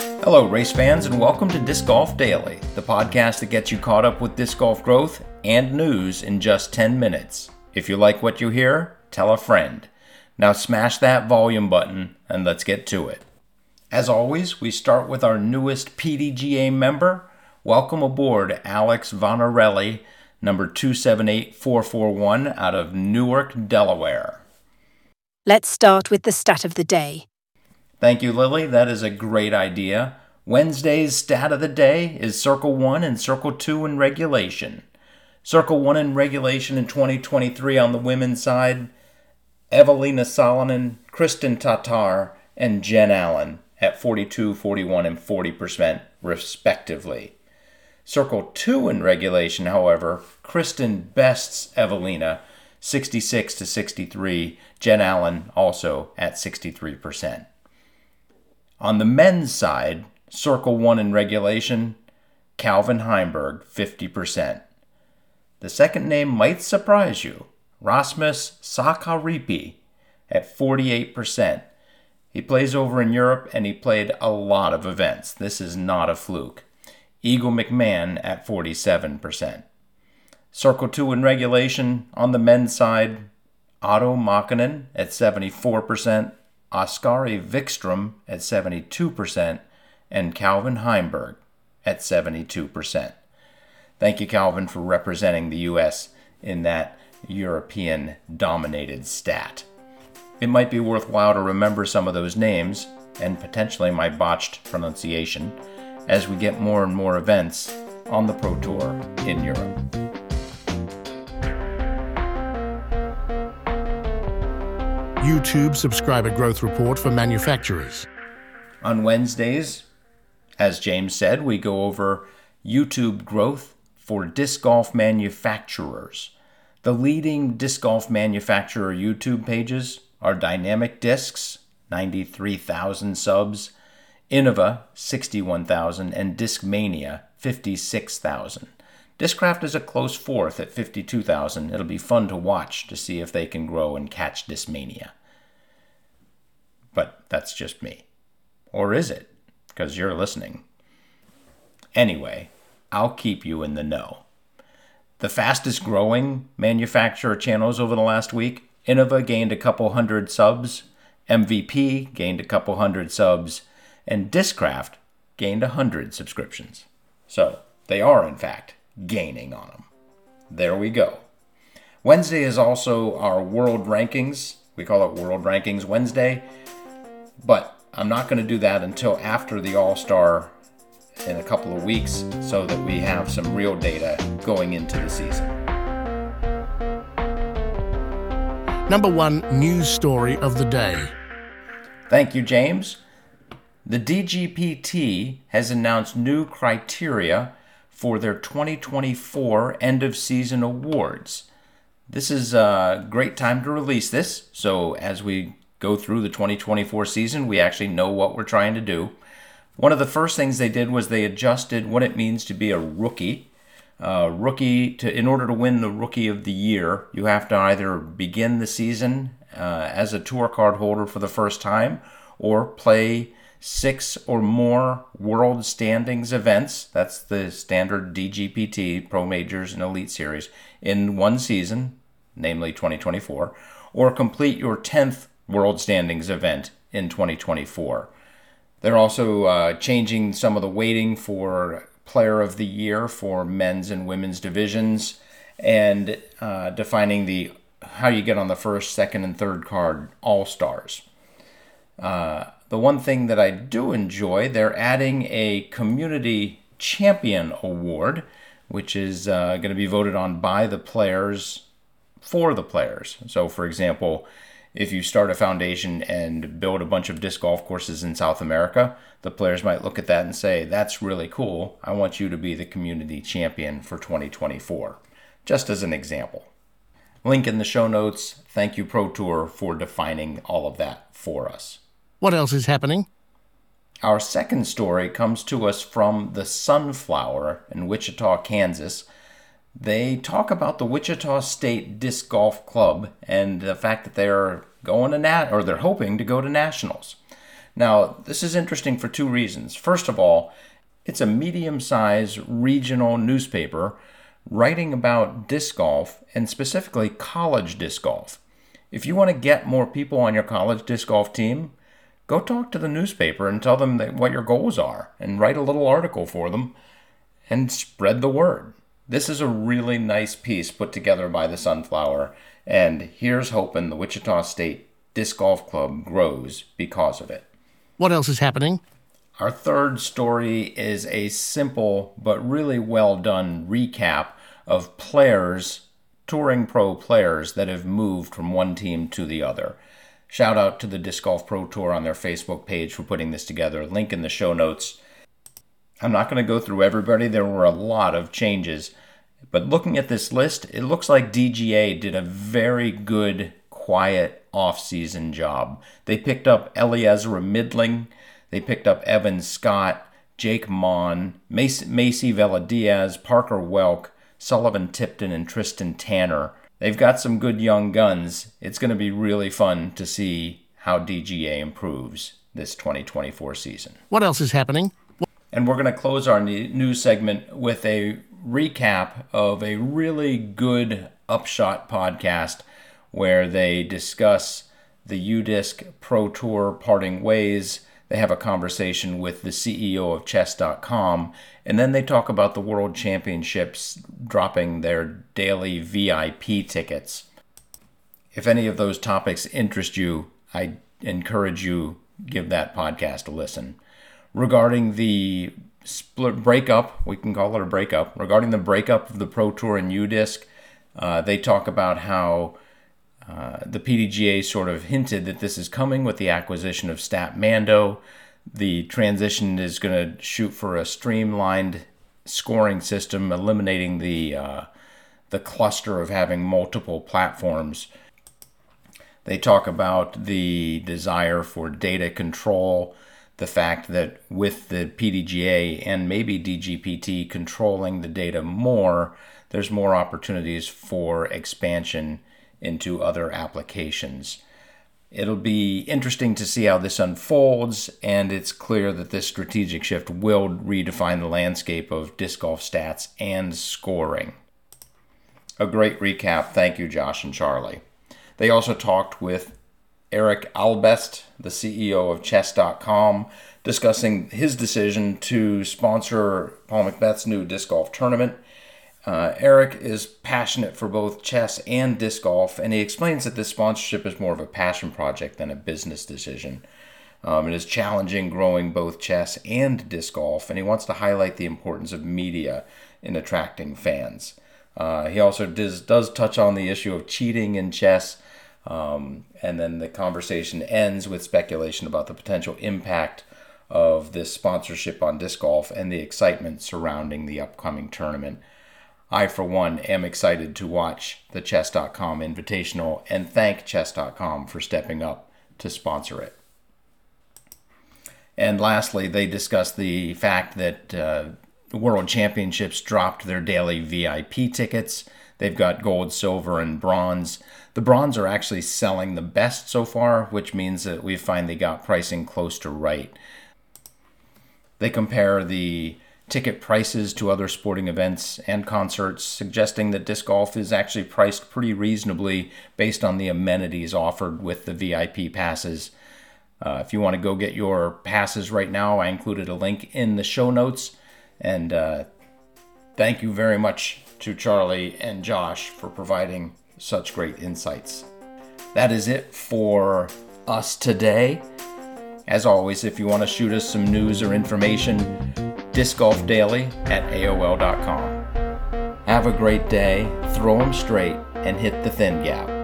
Hello, race fans, and welcome to Disc Golf Daily, the podcast that gets you caught up with disc golf growth and news in just 10 minutes. If you like what you hear, tell a friend. Now smash that volume button and let's get to it. As always, we start with our newest PDGA member. Welcome aboard, Alex Vonarelli, number 278441 out of Newark, Delaware. Let's start with the stat of the day. Thank you, Lily. That is a great idea. Wednesday's stat of the day is Circle 1 and Circle 2 in regulation. Circle 1 in regulation in 2023 on the women's side Evelina Salonen, Kristin Tatar, and Jen Allen at 42, 41, and 40% respectively. Circle 2 in regulation, however, Kristin bests Evelina 66 to 63, Jen Allen also at 63%. On the men's side, Circle 1 in regulation, Calvin Heimburg, 50%. The second name might surprise you Rasmus Sakaripi at 48%. He plays over in Europe and he played a lot of events. This is not a fluke. Eagle McMahon at 47%. Circle 2 in regulation on the men's side, Otto Makinen at 74%, Oskari Vikstrom at 72%, and Calvin Heimburg at 72%. Thank you, Calvin, for representing the U.S. in that European dominated stat. It might be worthwhile to remember some of those names, and potentially my botched pronunciation, as we get more and more events on the Pro Tour in Europe. YouTube subscriber growth report for manufacturers. On Wednesdays, as James said, we go over YouTube growth for disc golf manufacturers. The leading disc golf manufacturer YouTube pages are Dynamic Discs, 93,000 subs, Innova, 61,000, and Discmania, 56,000. Discraft is a close fourth at 52,000. It'll be fun to watch to see if they can grow and catch Discmania. But that's just me. Or is it? Because you're listening. Anyway, I'll keep you in the know. The fastest growing manufacturer channels over the last week Innova gained a couple hundred subs, MVP gained a couple hundred subs, and Discraft gained a hundred subscriptions. So they are, in fact, gaining on them. There we go. Wednesday is also our world rankings. We call it World Rankings Wednesday. But I'm not going to do that until after the All Star in a couple of weeks so that we have some real data going into the season. Number one news story of the day. Thank you, James. The DGPT has announced new criteria for their 2024 end of season awards. This is a great time to release this, so as we go through the 2024 season, we actually know what we're trying to do. One of the first things they did was they adjusted what it means to be a rookie. Uh, rookie to in order to win the rookie of the year, you have to either begin the season uh, as a tour card holder for the first time or play six or more world standings events. That's the standard DGPT Pro Majors and Elite Series in one season, namely 2024, or complete your 10th world standings event in 2024. They're also uh, changing some of the weighting for player of the year for men's and women's divisions and uh, defining the how you get on the first, second, and third card all stars. Uh, the one thing that I do enjoy, they're adding a community champion award, which is uh, going to be voted on by the players for the players. So, for example, if you start a foundation and build a bunch of disc golf courses in South America, the players might look at that and say, That's really cool. I want you to be the community champion for 2024. Just as an example. Link in the show notes. Thank you, Pro Tour, for defining all of that for us. What else is happening? Our second story comes to us from the Sunflower in Wichita, Kansas. They talk about the Wichita State Disc Golf Club and the fact that they're going to nat or they're hoping to go to nationals. Now, this is interesting for two reasons. First of all, it's a medium sized regional newspaper writing about disc golf and specifically college disc golf. If you want to get more people on your college disc golf team, go talk to the newspaper and tell them what your goals are and write a little article for them and spread the word. This is a really nice piece put together by the Sunflower, and here's hoping the Wichita State Disc Golf Club grows because of it. What else is happening? Our third story is a simple but really well done recap of players, touring pro players, that have moved from one team to the other. Shout out to the Disc Golf Pro Tour on their Facebook page for putting this together. Link in the show notes. I'm not going to go through everybody, there were a lot of changes. But looking at this list, it looks like DGA did a very good, quiet off-season job. They picked up Eliezra Midtlyng, they picked up Evan Scott, Jake Monn, Macie, Macy Vela Diaz, Parker Welck, Sullivan Tipton, and Tristan Tanner. They've got some good young guns. It's going to be really fun to see how DGA improves this 2024 season. What else is happening? And we're going to close our news segment with a recap of a really good Upshot podcast where they discuss the UDisc Pro Tour parting ways. They have a conversation with the CEO of chess.com, and then they talk about the World Championships dropping their daily VIP tickets. If any of those topics interest you, I encourage you give that podcast a listen. Regarding the split breakup, we can call it a breakup. Regarding the breakup of the Pro Tour and UDisc, uh, they talk about how uh, the PDGA sort of hinted that this is coming with the acquisition of StatMando. The transition is going to shoot for a streamlined scoring system, eliminating the uh, the cluster of having multiple platforms. They talk about the desire for data control the fact that with the PDGA and maybe DGPT controlling the data more, there's more opportunities for expansion into other applications. It'll be interesting to see how this unfolds, and it's clear that this strategic shift will redefine the landscape of disc golf stats and scoring. A great recap. Thank you, Josh and Charlie. They also talked with Erik Allebest, the CEO of Chess.com, discussing his decision to sponsor Paul McBeth's new disc golf tournament. Uh, Erik is passionate for both chess and disc golf, and he explains that this sponsorship is more of a passion project than a business decision. Um, it is challenging growing both chess and disc golf, and he wants to highlight the importance of media in attracting fans. Uh, he also does, does touch on the issue of cheating in chess um, and then the conversation ends with speculation about the potential impact of this sponsorship on disc golf and the excitement surrounding the upcoming tournament. I, for one, am excited to watch the Chess.com Invitational and thank Chess.com for stepping up to sponsor it. And lastly, they discussed the fact that uh, World Championships dropped their daily VIP tickets. They've got gold, silver, and bronze. The bronze are actually selling the best so far, which means that we've finally got pricing close to right. They compare the ticket prices to other sporting events and concerts, suggesting that disc golf is actually priced pretty reasonably based on the amenities offered with the VIP passes. Uh, if you want to go get your passes right now, I included a link in the show notes. And uh, thank you very much to Charlie and Josh for providing such great insights. That is it for us today. As always, if you want to shoot us some news or information, discgolfdaily at AOL.com. Have a great day, throw them straight, and hit the thin gap.